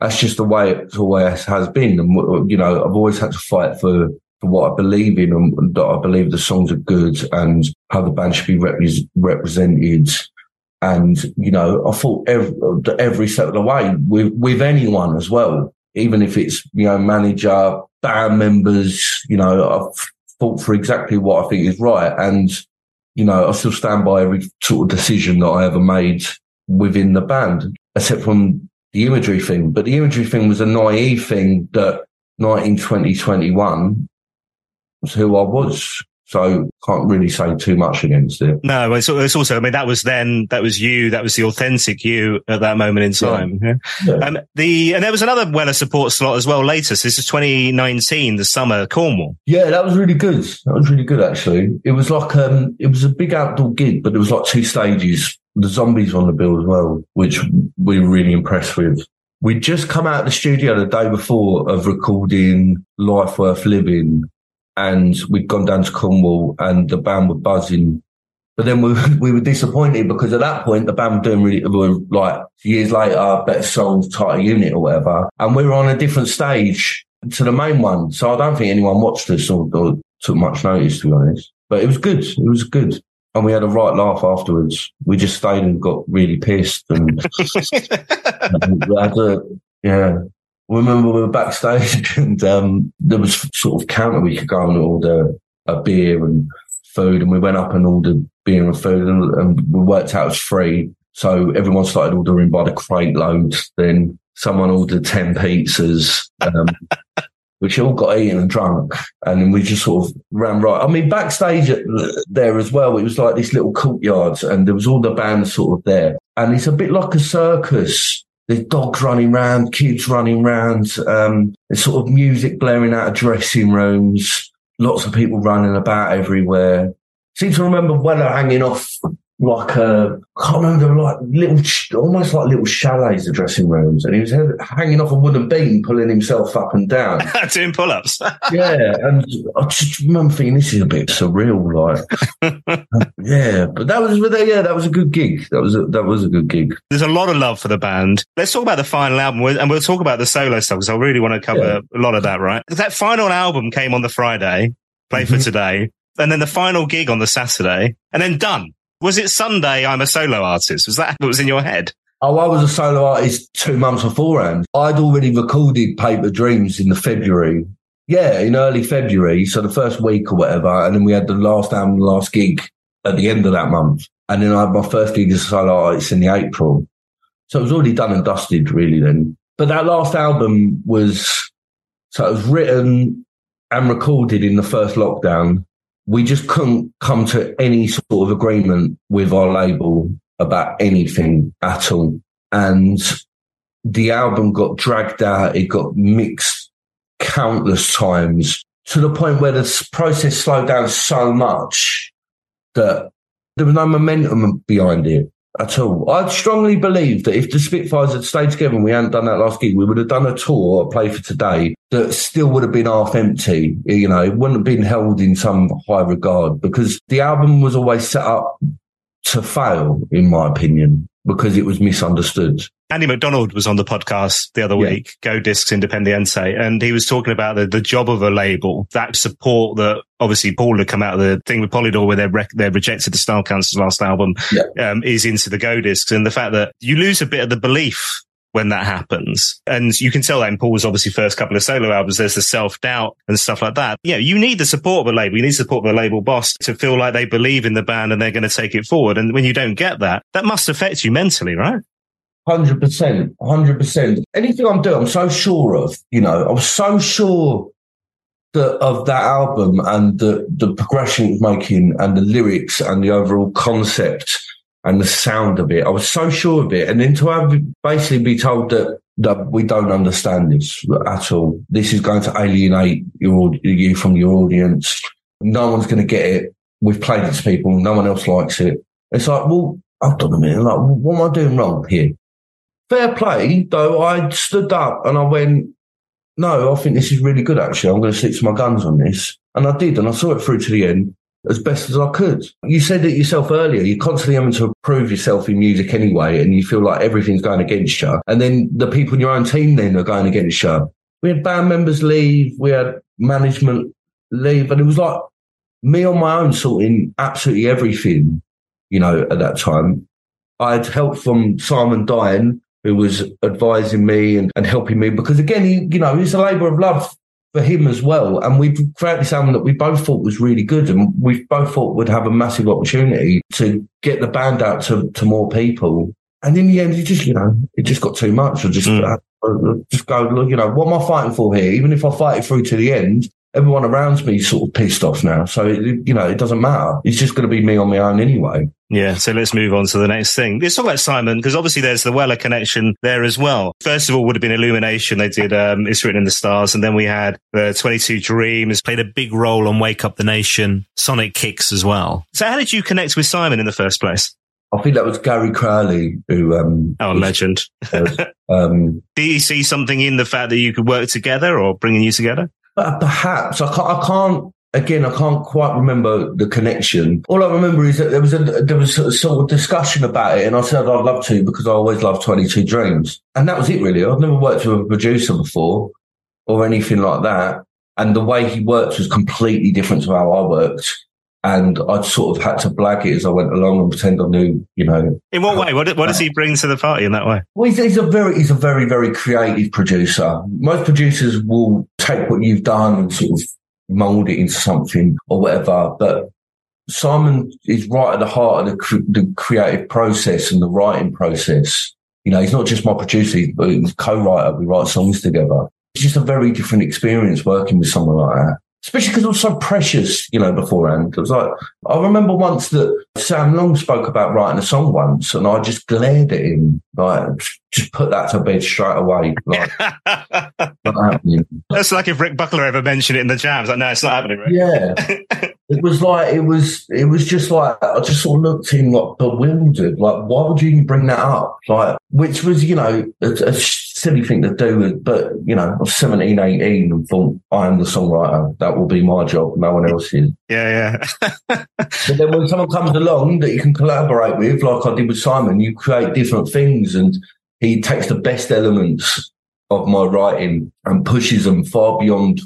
that's just the way it always has been. And, you know, I've always had to fight for, for what I believe in and that I believe the songs are good and how the band should be repre- represented. And, you know, I thought every, every step of the way with, with anyone as well, even if it's, you know, manager, band members, you know, I've fought for exactly what I think is right. And, you know, I still stand by every sort of decision that I ever made within the band, except from the imagery thing. But the imagery thing was a naive thing that 19, 20, 21 was who I was. So can't really say too much against it. No, it's, it's also, I mean, that was then, that was you, that was the authentic you at that moment in time. Yeah. Yeah. Um, the, and there was another Weller support slot as well later. So this is 2019, the summer, Cornwall. Yeah, that was really good. That was really good, actually. It was like, um, it was a big outdoor gig, but there was like two stages. The zombies on the bill as well, which we were really impressed with. We'd just come out of the studio the day before of recording Life Worth Living and we'd gone down to Cornwall and the band were buzzing. But then we, we were disappointed because at that point the band were doing really, were like years later, better songs, tighter unit or whatever. And we were on a different stage to the main one. So I don't think anyone watched us or, or took much notice to be honest. But it was good. It was good. And we had a right laugh afterwards. We just stayed and got really pissed and we had a, yeah. Remember we were backstage and um, there was sort of counter we could go and order a beer and food and we went up and ordered beer and food and, and we worked out it was free. So everyone started ordering by the crate load. Then someone ordered 10 pizzas, um, which all got eaten and drunk. And then we just sort of ran right. I mean, backstage there as well, it was like this little courtyard and there was all the bands sort of there. And it's a bit like a circus there's dogs running around, kids running around, um, sort of music blaring out of dressing rooms, lots of people running about everywhere. Seem to remember Weller hanging off like a, I can't remember, like little, almost like little chalets, the dressing rooms. And he was hanging off a wooden beam, pulling himself up and down. Doing pull ups. yeah. And I just remember thinking, this is a bit surreal. Like, yeah. But that was, yeah, that was a good gig. That was a, that was a good gig. There's a lot of love for the band. Let's talk about the final album and we'll talk about the solo stuff because I really want to cover yeah. a lot of that, right? That final album came on the Friday, Play mm-hmm. for Today. And then the final gig on the Saturday and then done was it Sunday I'm a solo artist? Was that what was in your head? Oh, I was a solo artist two months beforehand. I'd already recorded Paper Dreams in the February. Yeah, in early February. So the first week or whatever. And then we had the last album, last gig at the end of that month. And then I had my first gig as a solo artist in the April. So it was already done and dusted really then. But that last album was, so it was written and recorded in the first lockdown we just couldn't come to any sort of agreement with our label about anything at all. And the album got dragged out. It got mixed countless times to the point where the process slowed down so much that there was no momentum behind it at all. I strongly believe that if the Spitfires had stayed together and we hadn't done that last gig, we would have done a tour, a play for today that still would have been half empty. You know, it wouldn't have been held in some high regard because the album was always set up to fail, in my opinion, because it was misunderstood. Andy Macdonald was on the podcast the other yeah. week, Go Discs Independiente, and he was talking about the, the job of a label, that support that obviously Paul had come out of the thing with Polydor where they rec- they rejected the Style Council's last album, yeah. um, is into the Go Discs and the fact that you lose a bit of the belief when that happens. And you can tell that in Paul's obviously first couple of solo albums, there's the self doubt and stuff like that. Yeah, you need the support of a label. You need support of a label boss to feel like they believe in the band and they're going to take it forward. And when you don't get that, that must affect you mentally, right? Hundred percent, hundred percent. Anything I'm doing, I'm so sure of. You know, I'm so sure that of that album and the the progression it was making and the lyrics and the overall concept and the sound of it. I was so sure of it, and then to have basically be told that that we don't understand this at all. This is going to alienate your you from your audience. No one's going to get it. We've played it to people. No one else likes it. It's like, well, I've done a minute. Like, what am I doing wrong here? Fair play, though, I stood up and I went, no, I think this is really good, actually. I'm going to stick to my guns on this. And I did, and I saw it through to the end as best as I could. You said it yourself earlier. You're constantly having to prove yourself in music anyway, and you feel like everything's going against you. And then the people in your own team then are going against you. We had band members leave, we had management leave, and it was like me on my own sorting absolutely everything, you know, at that time. I had help from Simon Dine, who was advising me and, and helping me because again, he, you know, it's a labour of love for him as well. And we created this album that we both thought was really good and we both thought would have a massive opportunity to get the band out to, to more people. And in the end, it just, you know, it just got too much. I just, mm. uh, just go, look, you know, what am I fighting for here? Even if I fight it through to the end, everyone around me sort of pissed off now. So, it, you know, it doesn't matter. It's just going to be me on my own anyway. Yeah. So let's move on to the next thing. Let's talk about Simon, because obviously there's the Weller connection there as well. First of all, would have been Illumination. They did, um, It's Written in the Stars. And then we had the 22 Dreams played a big role on Wake Up the Nation, Sonik Kicks as well. So how did you connect with Simon in the first place? I think that was Gary Crowley who. Um, oh, was, legend! um, Did you see something in the fact that you could work together, or bringing you together? Perhaps I can't, I can't. Again, I can't quite remember the connection. All I remember is that there was a there was a sort of discussion about it, and I said I'd love to because I always loved Twenty Two Dreams, and that was it. Really, I've never worked with a producer before or anything like that, and the way he worked was completely different to how I worked and I sort of had to blag it as I went along and pretend I knew, you know. In what way? What, what does uh, he bring to the party in that way? Well, he's, he's, a very, he's a very, very creative producer. Most producers will take what you've done and sort of mold it into something or whatever, but Simon is right at the heart of the, the creative process and the writing process. You know, he's not just my producer, but he's co-writer. We write songs together. It's just a very different experience working with someone like that especially because it was so precious, you know, beforehand. It was like, I remember once that Sam Long spoke about writing a song once and I just glared at him, like, just put that to bed straight away. Like, That's like if Rick Buckler ever mentioned it in the jams. Like, no, it's not happening, right? Yeah. it was like, it was, it was just like, I just sort of looked at him like bewildered. Like, why would you even bring that up? Like, which was, you know, a, a silly thing to do, but you know, I was 17, 18 and thought, I am the songwriter. That will be my job. No one else is. Yeah, yeah. but then when someone comes along that you can collaborate with, like I did with Simon, you create different things and he takes the best elements of my writing and pushes them far beyond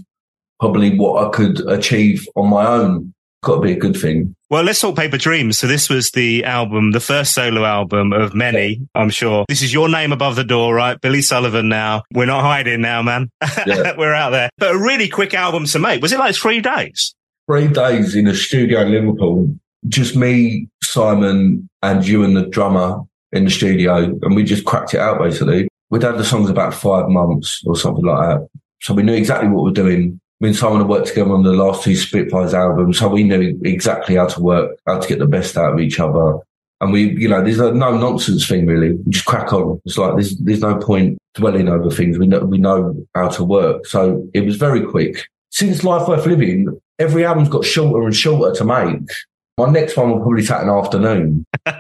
probably what I could achieve on my own. Got to be a good thing. Well, let's talk Paper Dreams. So this was the album, the first solo album of many, I'm sure. This is your name above the door, right? Billy Sullivan now. We're not hiding now, man. Yeah. We're out there. But a really quick album to make. Was it like three days? Three days in a studio in Liverpool. Just me, Simon, and you and the drummer in the studio. And we just cracked it out basically. We'd had the songs about five months or something like that. So we knew exactly what we we're doing me and Simon have worked together on the last two Spitfires albums, so we knew exactly how to work, how to get the best out of each other. And we, you know, there's a no nonsense thing really. We just crack on. It's like there's there's no point dwelling over things. We know we know how to work. So it was very quick. Since Life Worth Living, every album's got shorter and shorter to make. My next one will probably take an afternoon. Be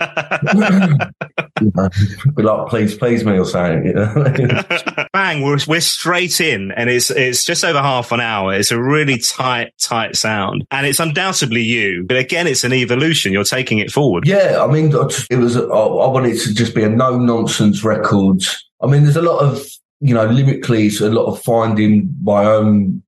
like, please, please me or something. Bang, we're, we're straight in and it's, it's just over half an hour. It's a really tight, tight sound and it's undoubtedly you. But again, it's an evolution. You're taking it forward. Yeah. I mean, it was, I wanted to just be a no nonsense record. I mean, there's a lot of, you know, lyrically, it's a lot of finding my own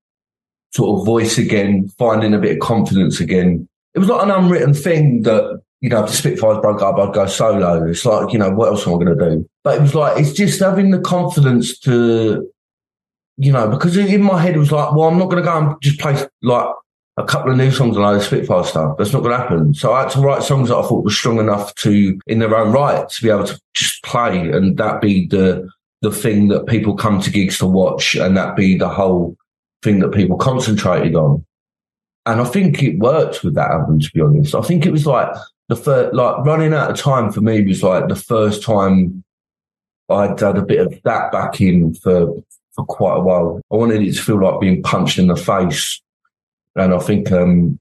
sort of voice again, finding a bit of confidence again it was like an unwritten thing that, you know, if the Spitfires broke up, I'd go solo. It's like, you know, what else am I going to do? But it was like, it's just having the confidence to, you know, because in my head it was like, well, I'm not going to go and just play like a couple of new songs and all the Spitfire stuff. That's not going to happen. So I had to write songs that I thought were strong enough to, in their own right, to be able to just play and that be the, the thing that people come to gigs to watch and that be the whole thing that people concentrated on. And I think it worked with that album, to be honest. I think it was like the first, like running out of time for me was like the first time I'd had a bit of that back in for, for quite a while. I wanted it to feel like being punched in the face. And I think, um,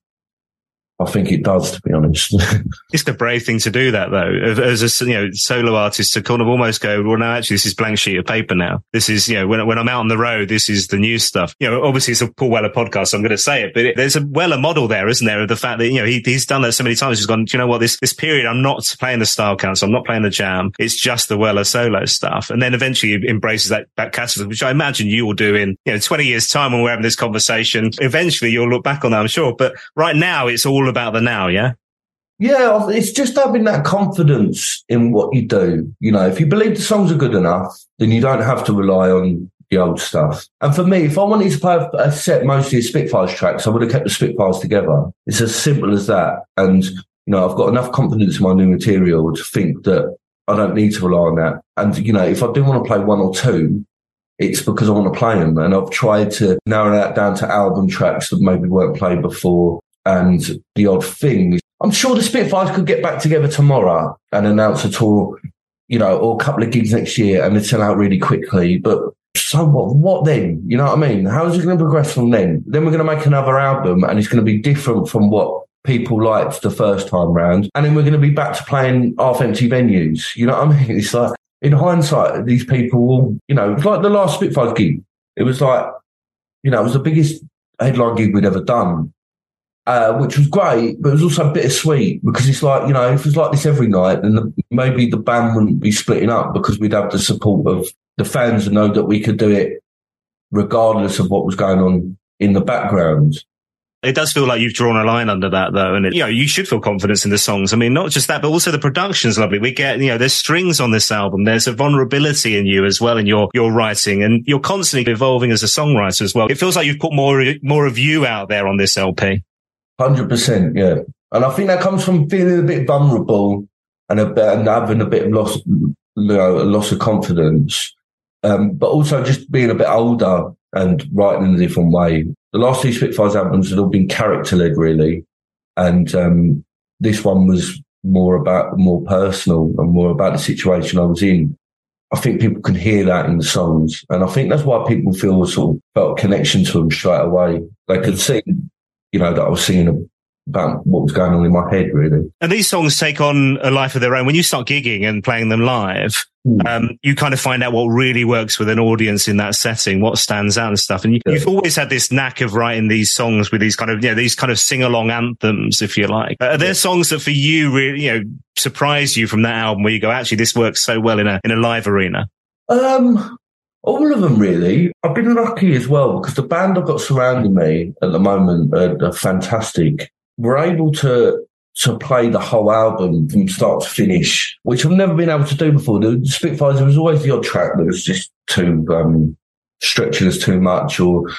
I think it does, to be honest. it's the brave thing to do that, though, as a you know solo artist to kind of almost go, well, no, actually, this is blank sheet of paper now. This is you know when when I'm out on the road, this is the new stuff. You know, obviously it's a Paul Weller podcast, so I'm going to say it, but it, there's a Weller model there, isn't there? Of the fact that you know he, he's done that so many times. He's gone, you know what? This this period, I'm not playing the style council, I'm not playing the jam. It's just the Weller solo stuff, and then eventually he embraces that that catalog, which I imagine you will do in you know 20 years time when we're having this conversation. Eventually, you'll look back on that, I'm sure. But right now, it's all about the now, yeah. Yeah, it's just having that confidence in what you do. You know, if you believe the songs are good enough, then you don't have to rely on the old stuff. And for me, if I wanted to play a set mostly of Spitfires tracks, I would have kept the Spitfires together. It's as simple as that. And, you know, I've got enough confidence in my new material to think that I don't need to rely on that. And, you know, if I do want to play one or two, it's because I want to play them. And I've tried to narrow that down to album tracks that maybe weren't played before and the odd thing I'm sure the Spitfires could get back together tomorrow and announce a tour, you know, or a couple of gigs next year and they sell out really quickly. But so what? What then? You know what I mean? How is it going to progress from then? Then we're going to make another album and it's going to be different from what people liked the first time round. And then we're going to be back to playing half empty venues. You know what I mean? It's like, in hindsight, these people will, you know, like the last Spitfires gig. It was like, you know, it was the biggest headline gig we'd ever done uh, which was great, but it was also bittersweet because it's like, you know, if it was like this every night, then the, maybe the band wouldn't be splitting up because we'd have the support of the fans and know that we could do it regardless of what was going on in the background. It does feel like you've drawn a line under that though. And it, you know, you should feel confidence in the songs. I mean, not just that, but also the production's lovely. We get, you know, there's strings on this album. There's a vulnerability in you as well in your, your writing and you're constantly evolving as a songwriter as well. It feels like you've put more, more of you out there on this LP. Hundred percent, yeah. And I think that comes from feeling a bit vulnerable and a bit and having a bit of loss, you know, a loss of confidence, um, but also just being a bit older and writing in a different way. the last two Spitfires albums had all been character led, really, and um, this one was more about more personal and more about the situation I was in. I think people can hear that in the songs, and I think that's why people feel sort of felt a connection to them straight away. They could see, you know, that I was singing about what was going on in my head, really. And these songs take on a life of their own. When you start gigging and playing them live, mm. um, you kind of find out what really works with an audience in that setting, what stands out and stuff. And you, have always had this knack of writing these songs with these kind of, you know, these kind of sing along anthems, if you like. Are there yeah. songs that for you really, you know, surprise you from that album where you go, actually, this works so well in a, in a live arena? Um, all of them, really. I've been lucky as well because the band I've got surrounding me at the moment are, are fantastic we're able to to play the whole album from start to finish, which I've never been able to do before. The Spitfires, there was always the odd track that was just too um, stretching us too much, or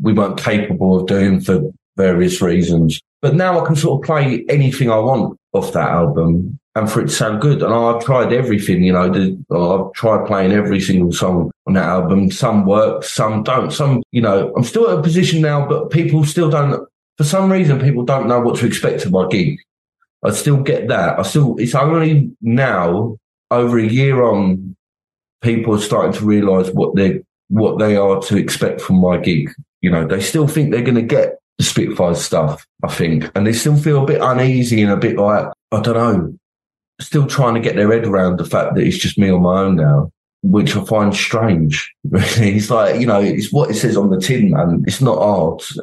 we weren't capable of doing for various reasons. But now I can sort of play anything I want off that album and for it sound good. And I've tried everything, you know, I've tried playing every single song on that album. Some work, some don't. Some, you know, I'm still at a position now, but people still don't for some reason, people don't know what to expect of my gig. I still get that. I still, it's only now, over a year on, people are starting to realise what they what they are to expect from my gig. You know, they still think they're going to get the Spitfire stuff. I think, and they still feel a bit uneasy and a bit like I don't know, still trying to get their head around the fact that it's just me on my own now which I find strange. Really, it's like you know, it's what it says on the tin, man. It's not art.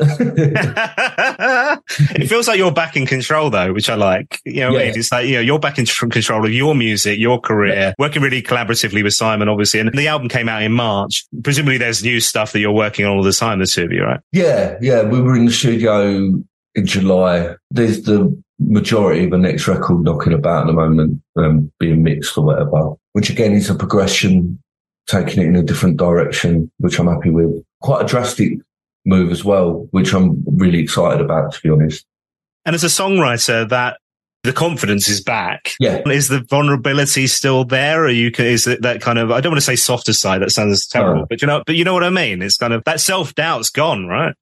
it feels like you're back in control, though, which I like. You know, yeah. it's like you know, you're back in control of your music, your career, yeah. working really collaboratively with Simon, obviously. And the album came out in March. Presumably, there's new stuff that you're working on all the time. The two of you, right? Yeah, yeah. We were in the studio in July. There's the majority of the next record knocking about at the moment, um, being mixed or whatever which again is a progression, taking it in a different direction, which I'm happy with. Quite a drastic move as well, which I'm really excited about, to be honest. And as a songwriter, that the confidence is back. Yeah. Is the vulnerability still there? Or you can, is it that kind of, I don't want to say softer side. That sounds terrible, but you know, but you know what I mean? It's kind of that self doubt's gone, right?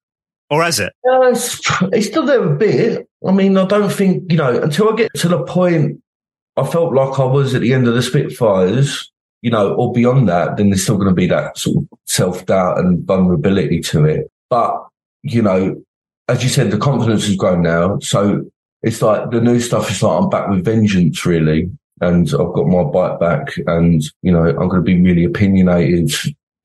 Or has it? Uh, it's, it's still there a bit. I mean, I don't think, you know, until I get to the point I felt like I was at the end of the Spitfires, you know, or beyond that, then there's still going to be that sort of self doubt and vulnerability to it. But, you know, as you said, the confidence has grown now. So it's like the new stuff is like I'm back with vengeance, really. And I've got my bite back and, you know, I'm going to be really opinionated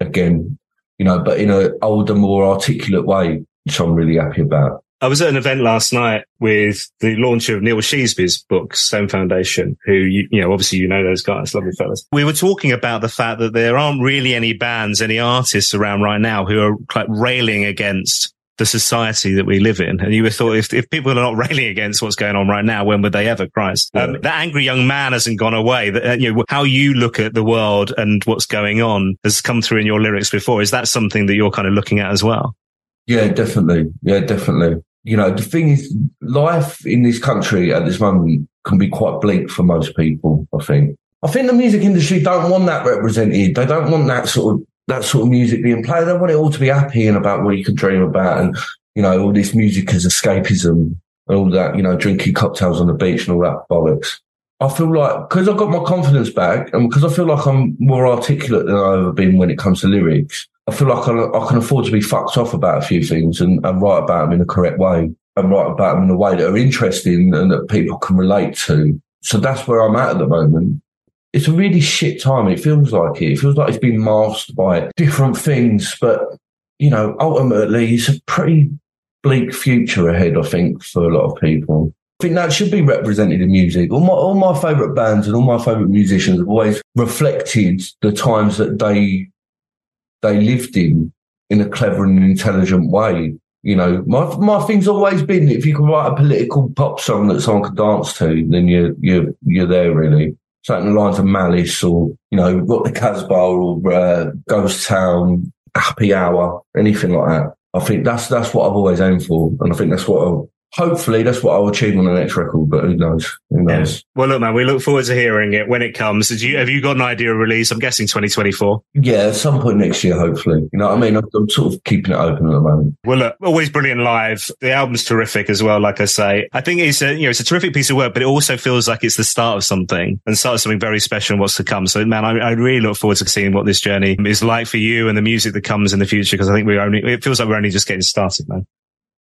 again, you know, but in an older, more articulate way, which I'm really happy about. I was at an event last night with the launch of Neil Sheasby's book, Stone Foundation, who, you, you know, obviously you know those guys, lovely fellas. We were talking about the fact that there aren't really any bands, any artists around right now who are like railing against the society that we live in. And you were thought if, if people are not railing against what's going on right now, when would they ever, Christ? Yeah. Um, that angry young man hasn't gone away. That, uh, you know, how you look at the world and what's going on has come through in your lyrics before. Is that something that you're kind of looking at as well? Yeah, definitely. Yeah, definitely you know, the thing is, life in this country at this moment can be quite bleak for most people. I think. I think the music industry don't want that represented. They don't want that sort of that sort of music being played. They want it all to be happy and about what you can dream about, and you know, all this music as escapism and all that. You know, drinking cocktails on the beach and all that bollocks. I feel like because I've got my confidence back, and because I feel like I'm more articulate than I've ever been when it comes to lyrics. I feel like I, I, can afford to be fucked off about a few things and, and write about them in the correct way and write about them in a way that are interesting and that people can relate to. So that's where I'm at at the moment. It's a really shit time. It feels like it. It feels like it's been masked by different things, but you know, ultimately it's a pretty bleak future ahead, I think, for a lot of people. I think that should be represented in music. All my, all my favourite bands and all my favourite musicians have always reflected the times that they they lived in in a clever and intelligent way. You know, my my thing's always been if you can write a political pop song that someone can dance to, then you're you're you're there really. Certain lines of Malice or you know, Rock the Casbah or uh, Ghost Town, Happy Hour, anything like that. I think that's that's what I've always aimed for, and I think that's what hopefully that's what I'll achieve on the next record, but who knows? Who knows? Yeah. Well, look, man, we look forward to hearing it when it comes. Did you, have you got an idea of release? I'm guessing 2024. Yeah, at some point next year, hopefully. You know what I mean? I'm, I'm sort of keeping it open at the moment. Well, look, always brilliant live. The album's terrific as well. Like I say, I think it's a, you know, it's a terrific piece of work, but it also feels like it's the start of something and start of something very special and what's to come. So, man, I, I really look forward to seeing what this journey is like for you and the music that comes in the future because I think we're only, it feels like we're only just getting started, man.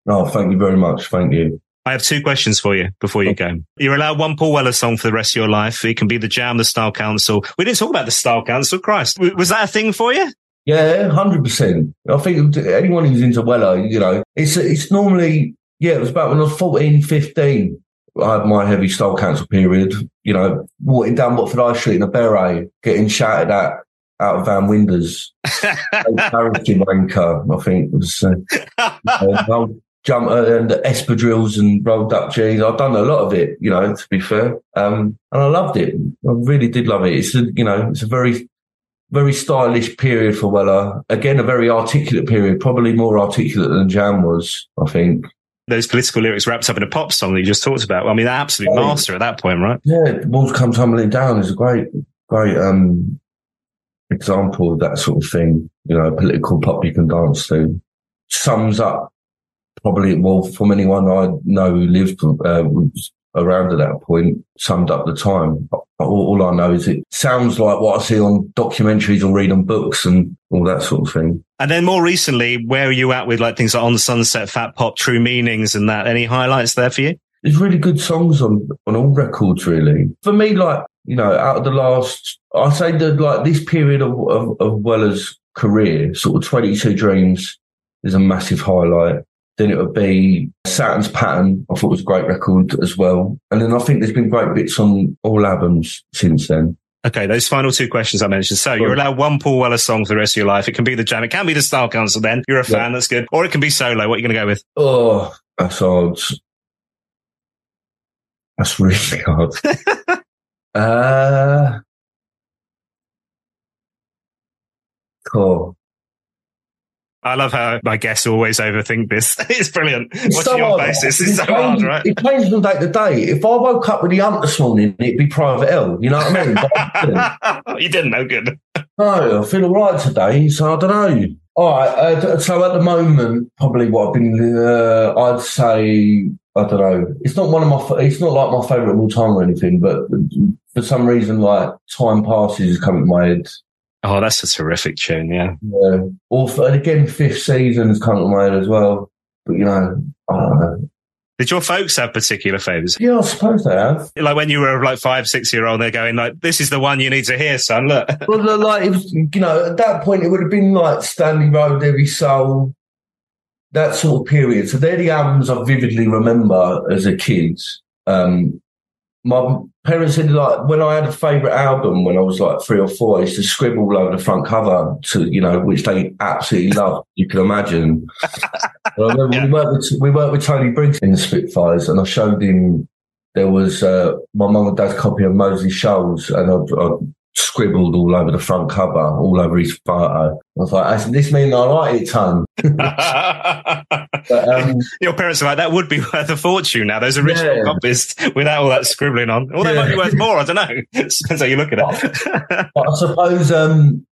Oh, thank you very much. Thank you. I have two questions for you before you go. You're allowed one Paul Weller song for the rest of your life. It can be the Jam, the Style Council. We didn't talk about the Style Council. Christ, was that a thing for you? Yeah, hundred percent. I think anyone who's into Weller, you know, it's it's normally yeah. It was about when I was 14, 15. I had my heavy Style Council period. You know, walking down Watford High Street in a beret, getting shouted at out of van windows. Charity wanker, I think was. Uh, jump uh, and espadrilles and rolled up jeans. I've done a lot of it, you know, to be fair. Um, and I loved it. I really did love it. It's a, you know, it's a very, very stylish period for Weller. Again, a very articulate period, probably more articulate than Jam was, I think. Those political lyrics wrapped up in a pop song that you just talked about. I mean, absolute oh, master at that point, right? Yeah, Walls Come Tumbling Down is a great, great, um, example of that sort of thing, you know, political pop you can dance to. Sums up probably, well, from anyone I know who lived uh, around at that point, summed up the time. All, all, I know is it sounds like what I see on documentaries or read on books and all that sort of thing. And then more recently, where are you at with like things like On the Sunset, Fat Pop, True Meanings and that? Any highlights there for you? There's really good songs on, on all records, really. For me, like, you know, out of the last, I say that like this period of, of, of Weller's career, sort of 22 Dreams is a massive highlight. Then it would be Saturn's Pattern. I thought was a great record as well. And then I think there's been great bits on all albums since then. Okay, those final two questions I mentioned. So you're allowed one Paul Weller song for the rest of your life. It can be the jam. It can be the Style Council then. You're a fan. Yeah. That's good. Or it can be solo. What are you going to go with? Oh, that's hard. That's really hard. uh, cool. I love how my guests always overthink this. it's brilliant. It's Watching so your faces is so hard, right? It changes from day to day. If I woke up with the hump this morning, it'd be private Hell. You know what I mean? I you didn't know good. no, I feel all right today, so I don't know. All right. Uh, so at the moment, probably what I've been, uh, I'd say, I don't know. It's not one of my. It's not like my favourite of all time or anything, but for some reason, like time passes is coming to my head. Oh, that's a terrific tune, yeah. Yeah. Also, and again, fifth season has come to mind as well. But, you know, I don't know. Did your folks have particular favourites? Yeah, I suppose they have. Like when you were like five, six year old, they're going like, "This is the one you need to hear, son." Look. well, like it was, you know, at that point, it would have been like Stanley Road, Heavy Soul, that sort of period. So they're the albums I vividly remember as a kid. Um, my parents said like when I had a favourite album when I was like three or four, I used to scribble all over the front cover to you know which they absolutely loved. You can imagine. yeah. we worked with we worked with Tony Briggs in the Spitfires, and I showed him there was uh, my mum and dad's copy of Moseley Shoals, and I, I scribbled all over the front cover, all over his photo. I was like, I this means I like it, ton. um, Your parents are like, that would be worth a fortune now. Those original yeah. copies without all that scribbling on. Or they yeah. might be worth more. I don't know. Depends how you look at it. I suppose, um,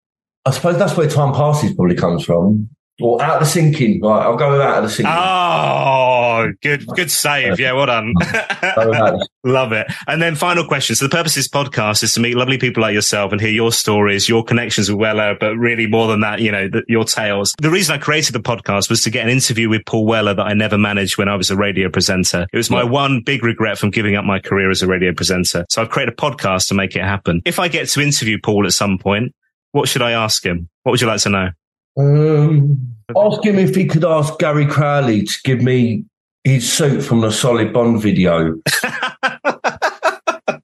I suppose that's where time passes probably comes from or out of the sinking. Right, I'll go with out of the sinking. Oh, good, good save. Yeah, well done. Love it. And then final question. So the purpose of this podcast is to meet lovely people like yourself and hear your stories, your connections with Weller, but really more than that, you know, the, your tales. The reason I created the podcast was to get an interview with Paul Weller that I never managed when I was a radio presenter. It was my yeah. one big regret from giving up my career as a radio presenter. So I've created a podcast to make it happen. If I get to interview Paul at some point, what should I ask him? What would you like to know? Um, ask him if he could ask Gary Crowley to give me his suit from the Solid Bond video.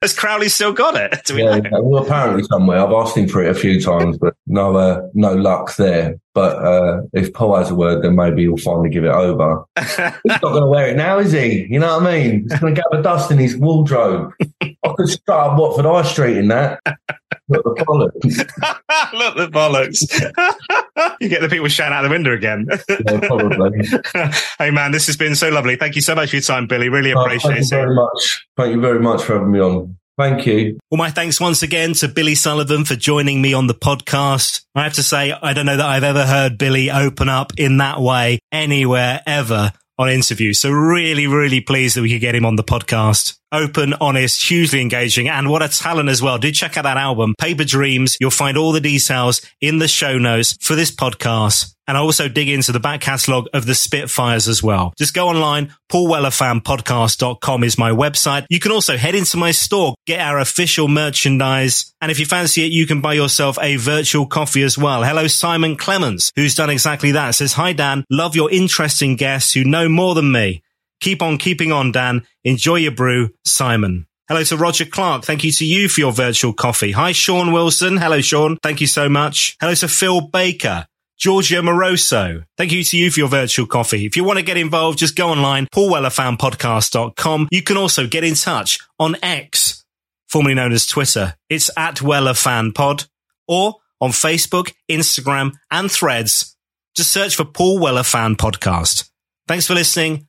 Has Crowley still got it? yeah, well, apparently somewhere. I've asked him for it a few times, but no, uh, no luck there. But uh, if Paul has a word, then maybe he'll finally give it over. He's not going to wear it now, is he? You know what I mean? He's going to gather dust in his wardrobe. I could start up Watford High Street in that. Look the bollocks. Look the bollocks. you get the people shouting out the window again. Yeah, probably. hey man, this has been so lovely. Thank you so much for your time, Billy. Really Oh, appreciate thank you it. very much. Thank you very much for having me on. Thank you. Well, my thanks once again to Billy Sullivan for joining me on the podcast. I have to say, I don't know that I've ever heard Billy open up in that way anywhere ever on interview. So really, really pleased that we could get him on the podcast. Open, honest, hugely engaging, and what a talent as well. Do check out that album, Paper Dreams. You'll find all the details in the show notes for this podcast. And I also dig into the back catalogue of the Spitfires as well. Just go online. PaulWellerFanPodcast.com is my website. You can also head into my store, get our official merchandise. And if you fancy it, you can buy yourself a virtual coffee as well. Hello, Simon Clemens, who's done exactly that. Says, hi, Dan. Love your interesting guests who know more than me. Keep on keeping on, Dan. Enjoy your brew, Simon. Hello to Roger Clark. Thank you to you for your virtual coffee. Hi, Sean Wilson. Hello, Sean. Thank you so much. Hello to Phil Baker. Georgia Moroso. Thank you to you for your virtual coffee. If you want to get involved, just go online, paulwellerfanpodcast.com. You can also get in touch on X, formerly known as Twitter. It's at WellerFanPod or on Facebook, Instagram and threads. Just search for Paul Weller Fan Podcast. Thanks for listening.